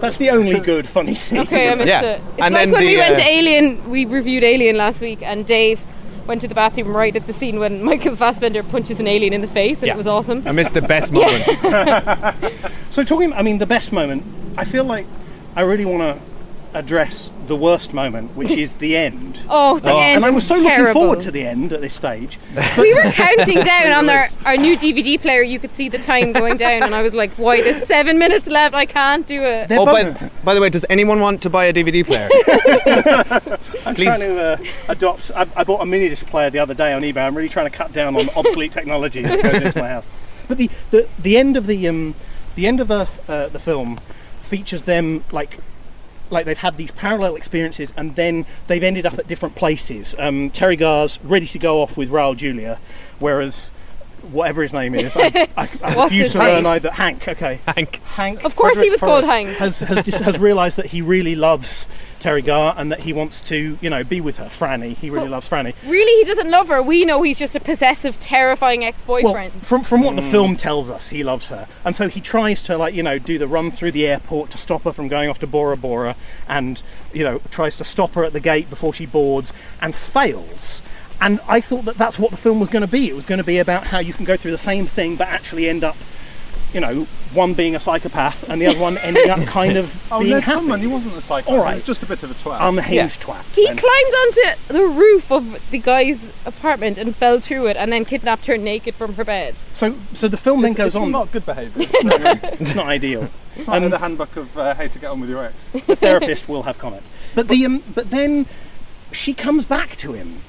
Speaker 4: that's the only good funny scene.
Speaker 2: Okay, I missed
Speaker 1: Yeah.
Speaker 2: it. It's
Speaker 1: And
Speaker 2: like
Speaker 1: then
Speaker 2: when
Speaker 1: the,
Speaker 2: we went
Speaker 1: uh,
Speaker 2: to Alien, we reviewed Alien last week, and Dave went to the bathroom right at the scene when Michael Fassbender punches an alien in the face, and
Speaker 1: Yeah.
Speaker 2: it was awesome.
Speaker 1: I missed the best moment.
Speaker 4: So talking, I mean, the best moment. I feel like I really want to address the worst moment, which is the end.
Speaker 2: Oh, the end
Speaker 4: and I was so looking forward to the end at this stage.
Speaker 2: We were counting down on our, our new DVD player. You could see the time going down, and I was like, "Why? There's seven minutes left. I can't do it."
Speaker 4: They're
Speaker 1: oh,
Speaker 4: both-
Speaker 1: by, by the way, does anyone want to buy a DVD player?
Speaker 4: I'm
Speaker 1: Please.
Speaker 4: trying to uh, adopt. I, I bought a mini disc player the other day on eBay. I'm really trying to cut down on obsolete technology that goes into my house. But the, the, the end of the um, the end of the uh, the film features them like like they've had these parallel experiences and then they've ended up at different places. Um, Teri Garr's ready to go off with Raul Julia, whereas whatever his name is, I, I, I
Speaker 2: What's
Speaker 4: refuse
Speaker 2: his
Speaker 4: to learn
Speaker 2: name?
Speaker 4: either. Hank, okay.
Speaker 1: Hank.
Speaker 4: Hank.
Speaker 2: Of course he
Speaker 4: Frederick
Speaker 2: was called Hank.
Speaker 4: Has has, has realised that he really loves Teri Garr and that he wants to, you know, be with her, Franny. He really
Speaker 2: Well,
Speaker 4: loves Franny.
Speaker 2: Really, he doesn't love her. We know he's just a possessive, terrifying ex-boyfriend.
Speaker 4: Well, from from what the hmm. film tells us, he loves her, and so he tries to like you know do the run through the airport to stop her from going off to Bora Bora, and you know tries to stop her at the gate before she boards, and fails. And I thought that that's what the film was going to be. It was going to be about how you can go through the same thing, but actually end up, you know, one being a psychopath and the other one ending up kind of
Speaker 3: Oh,
Speaker 4: being
Speaker 3: Ned
Speaker 4: happy.
Speaker 3: Hammond, he wasn't a psychopath.
Speaker 4: All right.
Speaker 3: He was just a bit of a twat.
Speaker 4: unhinged twat.
Speaker 2: he
Speaker 4: And-
Speaker 2: climbed onto the roof of the guy's apartment and fell through it, and then kidnapped her naked from her bed.
Speaker 4: so, so the film then goes
Speaker 3: it's
Speaker 4: on.
Speaker 3: not good behaviour. It's not,
Speaker 4: it's not ideal.
Speaker 3: it's not
Speaker 4: Um,
Speaker 3: in the handbook of uh, how to get on with your ex.
Speaker 4: the therapist will have comments. But the um, but then she comes back to him.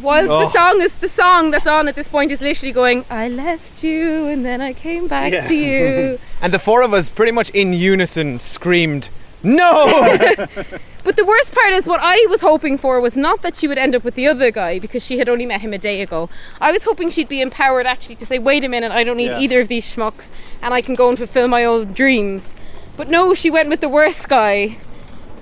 Speaker 2: Whilst
Speaker 1: Oh.
Speaker 2: the song is the song that's on at this point is literally going, "I left you and then I came back
Speaker 4: Yeah.
Speaker 2: to you."
Speaker 1: and the four of us pretty much in unison screamed, No!
Speaker 2: But the worst part is what I was hoping for was not that she would end up with the other guy because she had only met him a day ago. I was hoping she'd be empowered actually to say, wait a minute, I don't need
Speaker 3: Yeah.
Speaker 2: either of these schmucks and I can go and fulfill my old dreams. But no, she went with the worst guy.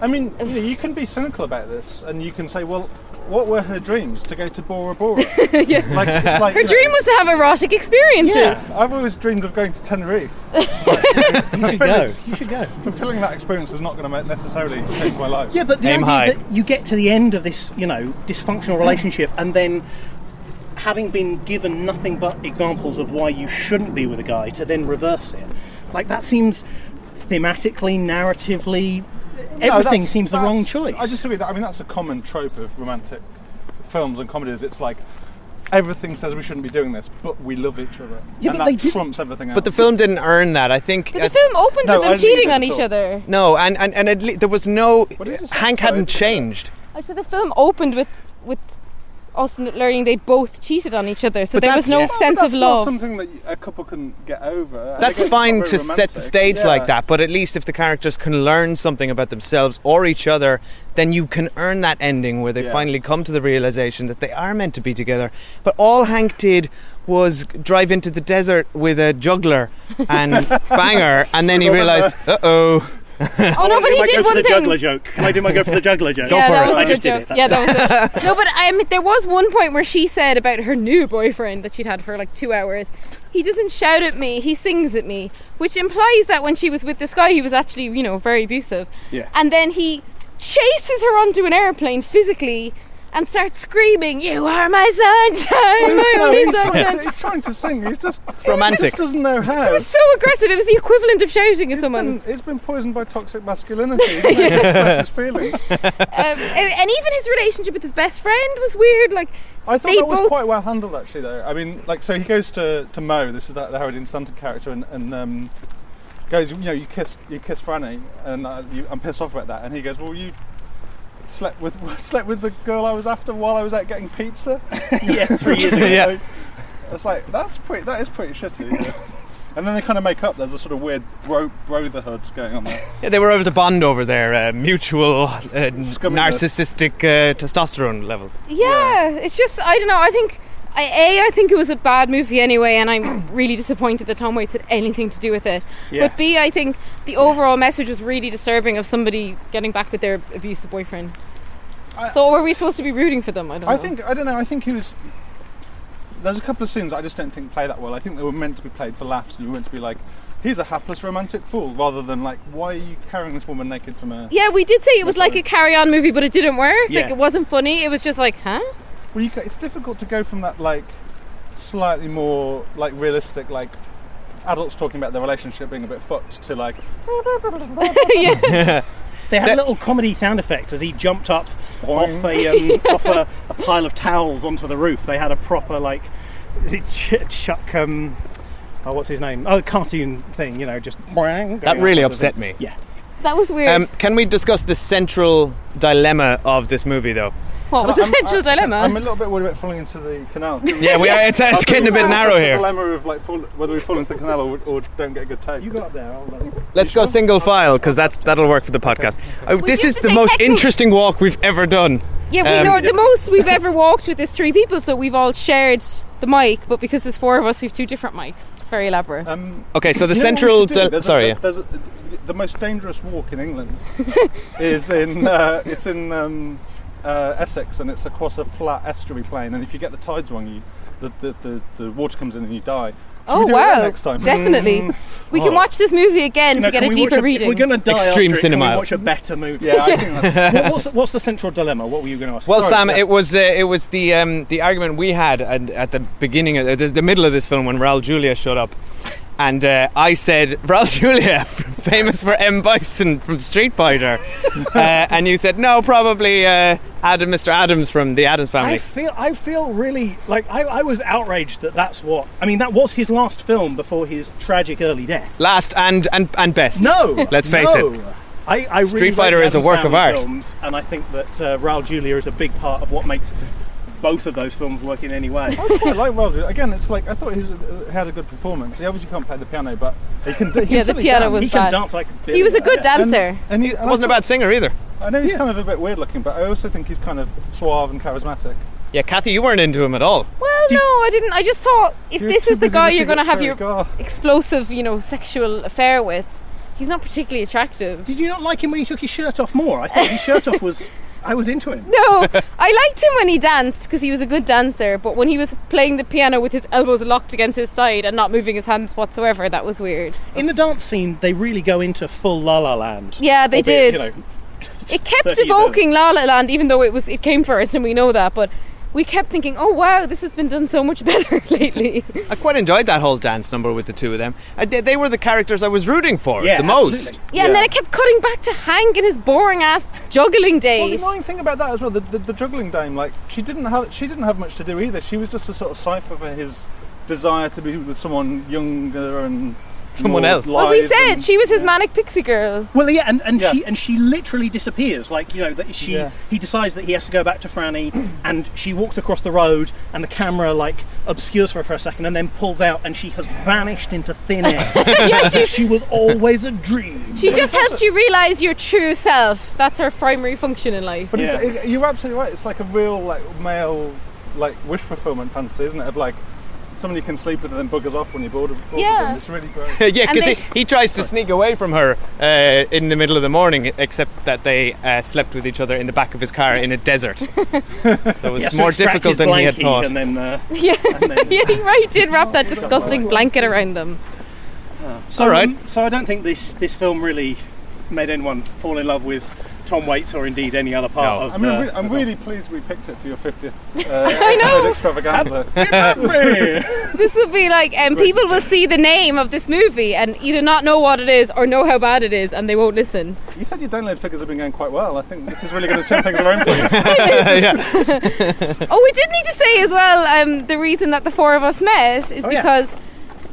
Speaker 3: I mean, you, know, you can be cynical about this, and you can say, well, what were her dreams? To go to Bora Bora?
Speaker 2: yeah.
Speaker 3: Like, it's like
Speaker 2: Her
Speaker 3: you know,
Speaker 2: dream was to have erotic experiences.
Speaker 3: Yeah, I've always dreamed of going to Tenerife.
Speaker 4: You should go. You should go.
Speaker 3: Fulfilling that experience is not going to necessarily change my life.
Speaker 4: Yeah, but the
Speaker 1: Aim
Speaker 4: idea
Speaker 1: high.
Speaker 4: that you get to the end of this, you know, dysfunctional relationship, and then having been given nothing but examples of why you shouldn't be with a guy, to then reverse it, like that seems thematically, narratively,
Speaker 3: No,
Speaker 4: everything
Speaker 3: that's-
Speaker 4: seems the wrong choice.
Speaker 3: I disagree. with That I mean, that's a common trope of romantic films and comedies. It's like everything says we shouldn't be doing this, but we love each other,
Speaker 4: Yeah,
Speaker 3: and
Speaker 4: but
Speaker 3: that
Speaker 4: they did-
Speaker 3: trumps everything else.
Speaker 1: but the film didn't earn that. I think.
Speaker 2: But
Speaker 1: I
Speaker 2: the film opened
Speaker 3: No,
Speaker 2: with them cheating on each
Speaker 3: all.
Speaker 2: other.
Speaker 1: no, and, and, and at le- there was no.
Speaker 3: What did you say?
Speaker 1: Hank hadn't changed.
Speaker 2: Oh, I said the film opened with with us learning they both cheated on each other, so
Speaker 1: But
Speaker 2: there was no
Speaker 1: Yeah.
Speaker 2: sense
Speaker 3: that's
Speaker 2: of
Speaker 3: not
Speaker 2: love.
Speaker 3: something that a couple can get over. I
Speaker 1: That's fine to
Speaker 3: very
Speaker 1: set the stage
Speaker 3: Yeah.
Speaker 1: like that, but at least if the characters can learn something about themselves or each other, then you can earn that ending where they
Speaker 3: Yeah.
Speaker 1: finally come to the realization that they are meant to be together. But all Hank did was drive into the desert with a juggler and banger, and then he realized, uh oh.
Speaker 2: oh no, but he
Speaker 4: I
Speaker 2: did
Speaker 4: go for
Speaker 2: one
Speaker 4: the
Speaker 2: thing.
Speaker 4: juggler joke? Can I do my go for the juggler joke?
Speaker 2: yeah,
Speaker 1: for
Speaker 2: that
Speaker 1: it.
Speaker 2: was
Speaker 4: I
Speaker 2: a good
Speaker 4: just did
Speaker 2: joke.
Speaker 4: it.
Speaker 2: Yeah, that was it. no, but I mean, there was one point where she said about her new boyfriend that she'd had for like two hours. He doesn't shout at me; he sings at me, which implies that when she was with this guy, he was actually, you know, very abusive.
Speaker 4: Yeah.
Speaker 2: And then he chases her onto an airplane physically and starts screaming, "You are my sunshine, my
Speaker 3: No,
Speaker 2: only
Speaker 3: he's, trying
Speaker 2: sunshine."
Speaker 3: to, he's trying to sing. He's just it's
Speaker 1: romantic.
Speaker 3: He just doesn't know how.
Speaker 2: It was so aggressive. It was the equivalent of shouting at
Speaker 3: He's
Speaker 2: someone.
Speaker 3: been, he's been poisoned by toxic masculinity. He doesn't know how to express his feelings.
Speaker 2: um, and, and even his relationship with his best friend was weird. Like
Speaker 3: I thought
Speaker 2: They
Speaker 3: that was quite well handled, actually. Though I mean, like, so he goes to, to Mo. This is that the Harry Dean Stanton character, and, and um, goes, you know, you kiss you kiss Franny, and uh, you, I'm pissed off about that. And he goes, well, you slept with slept with the girl I was after while I was out getting pizza.
Speaker 4: yeah, three years ago.
Speaker 1: Yeah.
Speaker 3: It's like that's pretty. That is pretty shitty. yeah. And then they kind of make up. There's a sort of weird bro brotherhood going on there.
Speaker 1: Yeah, they were able to bond over their uh, mutual uh, narcissistic uh, testosterone levels.
Speaker 2: Yeah, it's just I don't know. I think I, A, I think it was a bad movie anyway, and I'm really disappointed that Tom Waits had anything to do with it.
Speaker 4: Yeah.
Speaker 2: But B, I think the overall message was really disturbing of somebody getting back with their abusive boyfriend. so were we supposed to be rooting for them? I don't
Speaker 3: I
Speaker 2: know.
Speaker 3: think I don't know. I think he was. There's a couple of scenes I just don't think play that well. I think they were meant to be played for laughs, and you were meant to be like, "He's a hapless romantic fool," rather than like, "Why are you carrying this woman naked from a?"
Speaker 2: Yeah, we did say it was like a carry-on movie, but it didn't work.
Speaker 3: Yeah.
Speaker 2: Like it wasn't funny. It was just like, huh?
Speaker 3: Well, you, ca- it's difficult to go from that like slightly more like realistic like adults talking about their relationship being a bit fucked to like
Speaker 2: yeah.
Speaker 4: They had a little comedy sound effect as he jumped up off a um, off a, a pile of towels onto the roof. They had a proper like ch- Chuck. Um, oh, what's his name? Oh, cartoon thing. You know, just
Speaker 1: That really upset me.
Speaker 4: Yeah.
Speaker 2: That was weird.
Speaker 1: Um, can we discuss the central dilemma of this movie, though?
Speaker 2: what was the
Speaker 3: I'm-
Speaker 2: central
Speaker 3: I-
Speaker 2: dilemma?
Speaker 3: I'm a little bit worried about falling into the canal.
Speaker 1: Yeah, we are- it's- it's getting a bit
Speaker 3: was
Speaker 1: narrow
Speaker 3: the
Speaker 1: here.
Speaker 3: dilemma of like fall, whether we fall into the canal or, or don't get a good take. You
Speaker 4: got up there. I'll,
Speaker 1: Let's go single file because that that'll work for the podcast. Uh, this is the most
Speaker 2: technical-
Speaker 1: interesting walk we've ever done.
Speaker 2: Yeah, we
Speaker 1: Um,
Speaker 2: know the most we've ever walked with is three people, so we've all shared the mic, but because there's four of us, we've two different mics. It's very elaborate.
Speaker 3: Um,
Speaker 1: Okay, so the
Speaker 3: You know what we
Speaker 1: central
Speaker 3: should do?
Speaker 1: dil-
Speaker 3: There's a-
Speaker 1: sorry,
Speaker 3: a- the most dangerous walk in England is in uh, it's in um, uh, Essex, and it's across a flat estuary plain. And if you get the tides wrong, you the, the, the, the water comes in and you die. Should
Speaker 2: oh
Speaker 3: we do
Speaker 2: wow!
Speaker 3: next time?
Speaker 2: Definitely.
Speaker 3: Mm.
Speaker 2: We can
Speaker 3: Oh.
Speaker 2: watch this movie again
Speaker 4: No,
Speaker 2: to get a deeper
Speaker 4: a-
Speaker 2: reading.
Speaker 4: If we're going to die
Speaker 1: Extreme
Speaker 4: after it,
Speaker 1: cinema.
Speaker 4: Can we watch a better movie?
Speaker 3: Yeah, I think that's.
Speaker 4: What- what's, what's the central dilemma? What were you going to ask?
Speaker 1: Well,
Speaker 4: Sorry,
Speaker 1: Sam,
Speaker 4: yeah.
Speaker 1: it was uh, it was the um, the argument we had at, at the beginning of the, the middle of this film when Raul Julia showed up, and uh, I said Raul Julia, famous for M Bison from Street Fighter, uh, and you said no, probably uh, Adam, Mr. Addams from the
Speaker 4: Addams
Speaker 1: family.
Speaker 4: I feel I feel really like I, I was outraged that that's what I mean. That was his last film before his tragic early death.
Speaker 1: Last and and and best.
Speaker 4: No,
Speaker 1: let's face
Speaker 4: no.
Speaker 1: it.
Speaker 4: I, I
Speaker 1: Street
Speaker 4: really
Speaker 1: Fighter
Speaker 4: the
Speaker 1: is a work of art.
Speaker 4: Films, and I think that uh, Raul Julia is a big part of what makes both of those films work in any way.
Speaker 3: I quite like Wilder. Again, it's like I thought he uh, had a good performance. He obviously can't play the piano, but he can. He can
Speaker 2: Yeah, the piano
Speaker 3: dance.
Speaker 2: was
Speaker 4: he can dance like a
Speaker 2: He was a good
Speaker 4: yeah.
Speaker 2: dancer.
Speaker 3: And, and he and
Speaker 1: Wasn't a bad singer either.
Speaker 3: I know he's kind of a bit weird looking, but I also think he's kind of suave and charismatic.
Speaker 1: Yeah, Cathy, you weren't into him at all.
Speaker 2: Well, no, I didn't. I just thought if this is the guy you're going to have your
Speaker 3: Garr.
Speaker 2: explosive, you know, sexual affair with, he's not particularly attractive.
Speaker 4: Did you not like him when he took his shirt off more? I thought his shirt off was. I was into him.
Speaker 2: No, I liked him when he danced because he was a good dancer. But when he was playing the piano with his elbows locked against his side and not moving his hands whatsoever, that was weird.
Speaker 4: In the dance scene, they really go into full La La Land.
Speaker 2: Yeah, they
Speaker 4: Albeit,
Speaker 2: did.
Speaker 4: You know,
Speaker 2: It kept evoking La La Land, even though it was it came first, and we know that. But we kept thinking, oh wow, this has been done so much better lately.
Speaker 1: I quite enjoyed that whole dance number with the two of them. Uh, they, they were the characters I was rooting for
Speaker 4: Yeah,
Speaker 1: the most.
Speaker 4: absolutely.
Speaker 2: Yeah, and then it kept cutting back to Hank and his boring ass juggling
Speaker 3: Well, the annoying thing about that as well, the, the, the juggling dame, like she didn't have she didn't have much to do either. She was just a sort of cipher for his desire to be with someone younger and
Speaker 1: Someone else.
Speaker 2: well, we said
Speaker 3: and-
Speaker 2: she was his manic pixie girl.
Speaker 4: Well, yeah, and, and
Speaker 3: Yeah.
Speaker 4: she and she literally disappears. Like you know, that she
Speaker 3: Yeah.
Speaker 4: he decides that he has to go back to Franny, and she walks across the road, and the camera like obscures her for a second, and then pulls out, and she has vanished into thin air.
Speaker 2: Yeah,
Speaker 4: As
Speaker 2: she,
Speaker 4: she was always a dream.
Speaker 2: she just helped you realize your true self. That's her primary function in life.
Speaker 3: But
Speaker 4: Yeah.
Speaker 3: it's, it, you're absolutely right. It's like a real like male like wish fulfillment fantasy, isn't it? Of like somebody you can sleep with and then buggers off when you're bored of, bored
Speaker 2: Yeah.
Speaker 3: of them. It's really great.
Speaker 1: yeah, because
Speaker 2: they-
Speaker 1: he, he tries to sneak away from her uh, in the middle of the morning, except that they uh, slept with each other in the back of his car in a desert. so it was
Speaker 4: He has to
Speaker 1: more
Speaker 4: extract
Speaker 1: difficult
Speaker 4: his
Speaker 1: than he had thought.
Speaker 4: And then, uh,
Speaker 2: Yeah,
Speaker 4: and then
Speaker 2: yeah, he right did wrap that disgusting blanket around them.
Speaker 4: So,
Speaker 1: All right.
Speaker 4: um, so I don't think this this film really made anyone fall in love with Tom Waits or indeed any other part
Speaker 1: No.
Speaker 4: of.
Speaker 3: I mean,
Speaker 4: uh,
Speaker 3: I'm, re- I'm
Speaker 4: the
Speaker 3: really pleased we picked it for your 50th uh,
Speaker 2: I know.
Speaker 3: episode extravaganza.
Speaker 2: This will be like, um, people will see the name of this movie and either not know what it is or know how bad it is, and they won't listen.
Speaker 3: you said your download figures have been going quite well. I think this is really going to turn things around for you.
Speaker 2: Oh, we did need to say as well um, the reason that the four of us met is
Speaker 3: Oh, yeah.
Speaker 2: because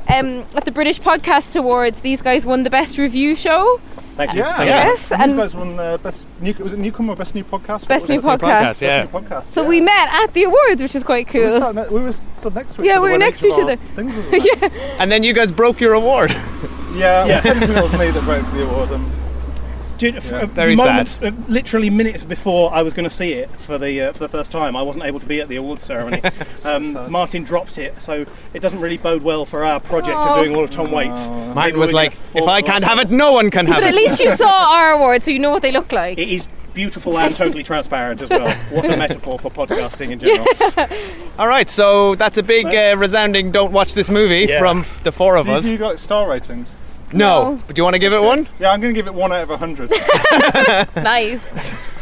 Speaker 2: um, at the British Podcast Awards, these guys won the best review show.
Speaker 4: Thank you.
Speaker 3: Yeah,
Speaker 2: Yes,
Speaker 3: And
Speaker 2: and-
Speaker 3: these guys won uh, best new, was it newcomer or best new podcast?
Speaker 2: Best
Speaker 3: What was
Speaker 2: new
Speaker 3: it?
Speaker 2: podcast.
Speaker 3: Best
Speaker 1: yeah.
Speaker 3: new podcast.
Speaker 2: So
Speaker 3: yeah.
Speaker 2: we met at the awards, which is quite
Speaker 3: We were,
Speaker 2: cool.
Speaker 3: we were stood next to each
Speaker 2: Yeah,
Speaker 3: other.
Speaker 2: we were
Speaker 3: when
Speaker 2: next
Speaker 3: each
Speaker 2: to
Speaker 3: of
Speaker 2: each other.
Speaker 3: yeah.
Speaker 1: And then you guys broke your award.
Speaker 3: Yeah,
Speaker 4: Yeah.
Speaker 3: technically it was me that broke the award. Um,
Speaker 4: Dude, f- uh,
Speaker 1: Very
Speaker 4: moments, uh, literally minutes before I was going to see it for the uh, for the first time, I wasn't able to be at the awards ceremony. um, Martin dropped it, so it doesn't really bode well for our project
Speaker 2: Oh.
Speaker 4: of doing all of Tom Waits. Maybe
Speaker 1: Martin was like, if I can't have it, no one can have
Speaker 2: But
Speaker 1: it.
Speaker 2: But at least you saw our awards, so you know what they look like.
Speaker 4: It is beautiful and totally transparent as well. What a metaphor for podcasting in general.
Speaker 1: All right, so that's a big uh, resounding don't watch this movie
Speaker 4: Yeah.
Speaker 1: from the four of
Speaker 3: Do you,
Speaker 1: us.
Speaker 3: you got star ratings?
Speaker 1: No.
Speaker 2: No.
Speaker 1: but do you want to give it one?
Speaker 3: Yeah, I'm going to give it one out of a hundred.
Speaker 2: nice.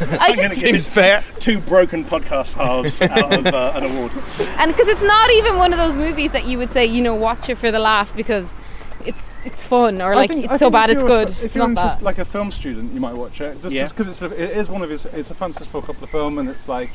Speaker 2: I
Speaker 4: I'm going to give it
Speaker 1: fair.
Speaker 4: two broken podcast halves out of uh, an award.
Speaker 2: and because it's not even one of those movies that you would say, you know, watch it for the laugh because it's it's fun or
Speaker 3: I
Speaker 2: like
Speaker 3: think- I
Speaker 2: it's so bad it's good.
Speaker 3: If
Speaker 2: It's
Speaker 3: you're
Speaker 2: not
Speaker 3: into
Speaker 2: that.
Speaker 3: like a film student, you might watch it. Just
Speaker 4: Yeah.
Speaker 3: because it's a, it is one of his. It's a fanciful couple of film, and it's like.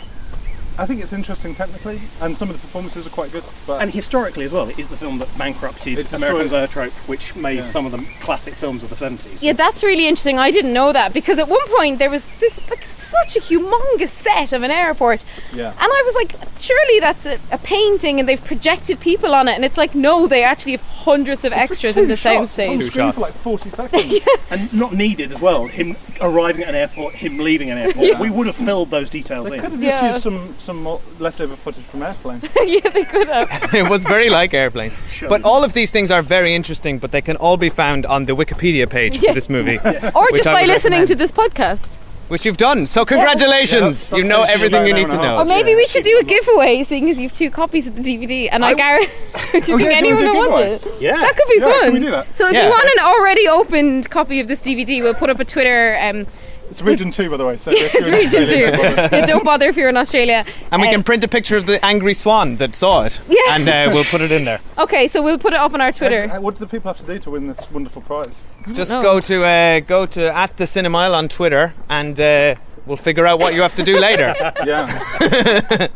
Speaker 3: I think it's interesting technically, and some of the performances are quite good. But
Speaker 4: And historically as well, it is the film that bankrupted
Speaker 3: It destroyed-
Speaker 4: American Zoetrope, which made
Speaker 3: Yeah.
Speaker 4: some of the classic films of the 70s.
Speaker 2: Yeah, that's really interesting. I didn't know that because at one point there was this like such a humongous set of an airport,
Speaker 3: yeah.
Speaker 2: and I was like, surely that's a, a painting and they've projected people on it, and it's like, no, they actually have hundreds of extras in the
Speaker 3: shots. It's on
Speaker 2: soundstage.
Speaker 1: Two
Speaker 3: screen
Speaker 1: shots.
Speaker 3: for like 40 seconds.
Speaker 4: And not needed as well. Him arriving at an airport, him leaving an airport. We would have filled those details
Speaker 3: They
Speaker 4: in.
Speaker 3: could have just
Speaker 2: Yeah.
Speaker 3: used some some more leftover footage from Airplane.
Speaker 2: yeah, they could have.
Speaker 1: it was very like Airplane.
Speaker 4: Sure.
Speaker 1: But all of these things are very interesting, but they can all be found on the Wikipedia page
Speaker 2: Yeah.
Speaker 1: for this movie,
Speaker 2: Or
Speaker 1: Which
Speaker 2: just
Speaker 1: I
Speaker 2: by listening
Speaker 1: recommend.
Speaker 2: to this podcast.
Speaker 1: Which you've done. So congratulations!
Speaker 3: Yeah,
Speaker 1: you know everything you need to know.
Speaker 2: Or maybe
Speaker 3: yeah.
Speaker 2: we should do a giveaway, seeing as you've two copies of the DVD, and I,
Speaker 1: I-
Speaker 2: guarantee. do you
Speaker 3: Oh,
Speaker 2: think
Speaker 3: yeah,
Speaker 2: anyone
Speaker 3: do
Speaker 2: will want it?
Speaker 4: Yeah.
Speaker 2: That could be
Speaker 3: Yeah,
Speaker 2: fun.
Speaker 3: can we do that?
Speaker 2: So if
Speaker 1: Yeah.
Speaker 2: you want an already opened copy of this DVD, we'll put up a Twitter. Um,
Speaker 3: It's Region 2, by the way. So if
Speaker 2: it's region two.
Speaker 3: don't bother.
Speaker 2: yeah, don't bother if you're in Australia.
Speaker 1: And we
Speaker 2: Uh,
Speaker 1: can print a picture of the angry swan that saw it,
Speaker 2: Yeah.
Speaker 1: and uh, we'll put it in there.
Speaker 2: Okay, so we'll put it up on our Twitter.
Speaker 3: Uh, What do the people have to do to win this wonderful prize?
Speaker 1: Just
Speaker 2: know.
Speaker 1: go to uh, go to at the Cinemile on Twitter, and uh, we'll figure out what you have to do later.
Speaker 3: Yeah.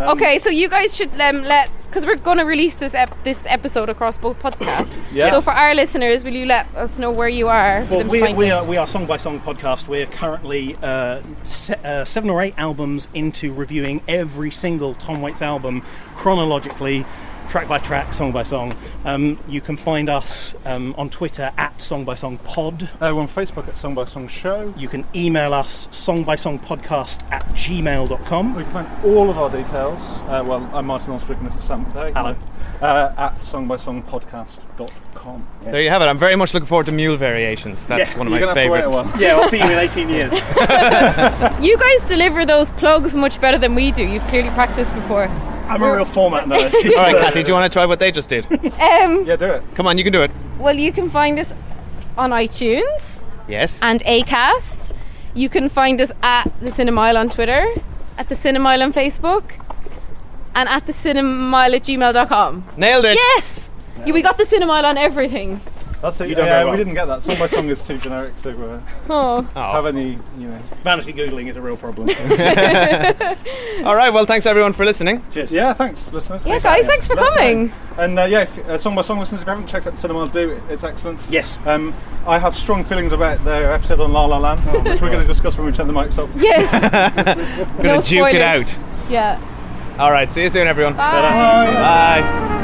Speaker 2: Okay, so you guys should um, let because we're going to release this ep- this episode across both podcasts.
Speaker 3: Yeah.
Speaker 2: So for our listeners, will you let us know where you are? For
Speaker 4: Well,
Speaker 2: them to
Speaker 4: we,
Speaker 2: find
Speaker 4: we are we are song by song podcast. We're currently uh, se- uh, seven or eight albums into reviewing every single Tom Waits album chronologically, track by track, song by song. Um, you can find us um, on Twitter at Song by Song Pod.
Speaker 3: Uh, on Facebook at Song by Song Show.
Speaker 4: You can email us songbysongpodcast at gmail.com.
Speaker 3: We can find all of our details. Uh, well, I'm Martin Allspeaking, this is Sam Day.
Speaker 4: Hello.
Speaker 3: Uh, at songbysongpodcast.com.
Speaker 1: there you have it. I'm very much looking forward to Mule Variations. That's
Speaker 4: Yeah,
Speaker 1: one of
Speaker 3: You're
Speaker 1: my
Speaker 3: going to have to wait a
Speaker 1: favourite.
Speaker 3: while.
Speaker 4: Yeah, I'll see you in 18 years.
Speaker 2: You guys deliver those plugs much better than we do. You've clearly practiced before.
Speaker 4: I'm a real format nerd.
Speaker 1: All right, Cathy, do you want to try what they just did?
Speaker 2: Um,
Speaker 3: Yeah, do it.
Speaker 1: Come on, you can do it.
Speaker 2: well, you can find us on iTunes
Speaker 1: Yes.
Speaker 2: and Acast. You can find us at the Cinemile on Twitter, at the Cinemile on Facebook, and at the Cinemile at gmail.com.
Speaker 1: Nailed it.
Speaker 2: Yes! Yeah, we got the Cinemile on everything.
Speaker 3: That's it.
Speaker 4: You done
Speaker 3: yeah,
Speaker 4: very well.
Speaker 3: we didn't get that. Song by song is too generic to uh,
Speaker 2: Oh.
Speaker 3: have any, you know.
Speaker 4: vanity googling is a real problem.
Speaker 1: All right. Well, thanks everyone for listening.
Speaker 4: Cheers.
Speaker 3: Yeah, thanks, listeners.
Speaker 2: Yeah, guys, thanks for
Speaker 3: That's
Speaker 2: coming.
Speaker 3: fine. And uh, yeah, if, uh, song by song listeners, if you haven't checked out the cinema, I'll do it. It's excellent.
Speaker 4: Yes.
Speaker 3: Um, I have strong feelings about their episode on La La Land, which we're going to discuss when we turn the mics off.
Speaker 2: Yes.
Speaker 1: We're gonna duke it out.
Speaker 2: yeah.
Speaker 1: All right. See you soon, everyone.
Speaker 2: Bye.
Speaker 1: Bye.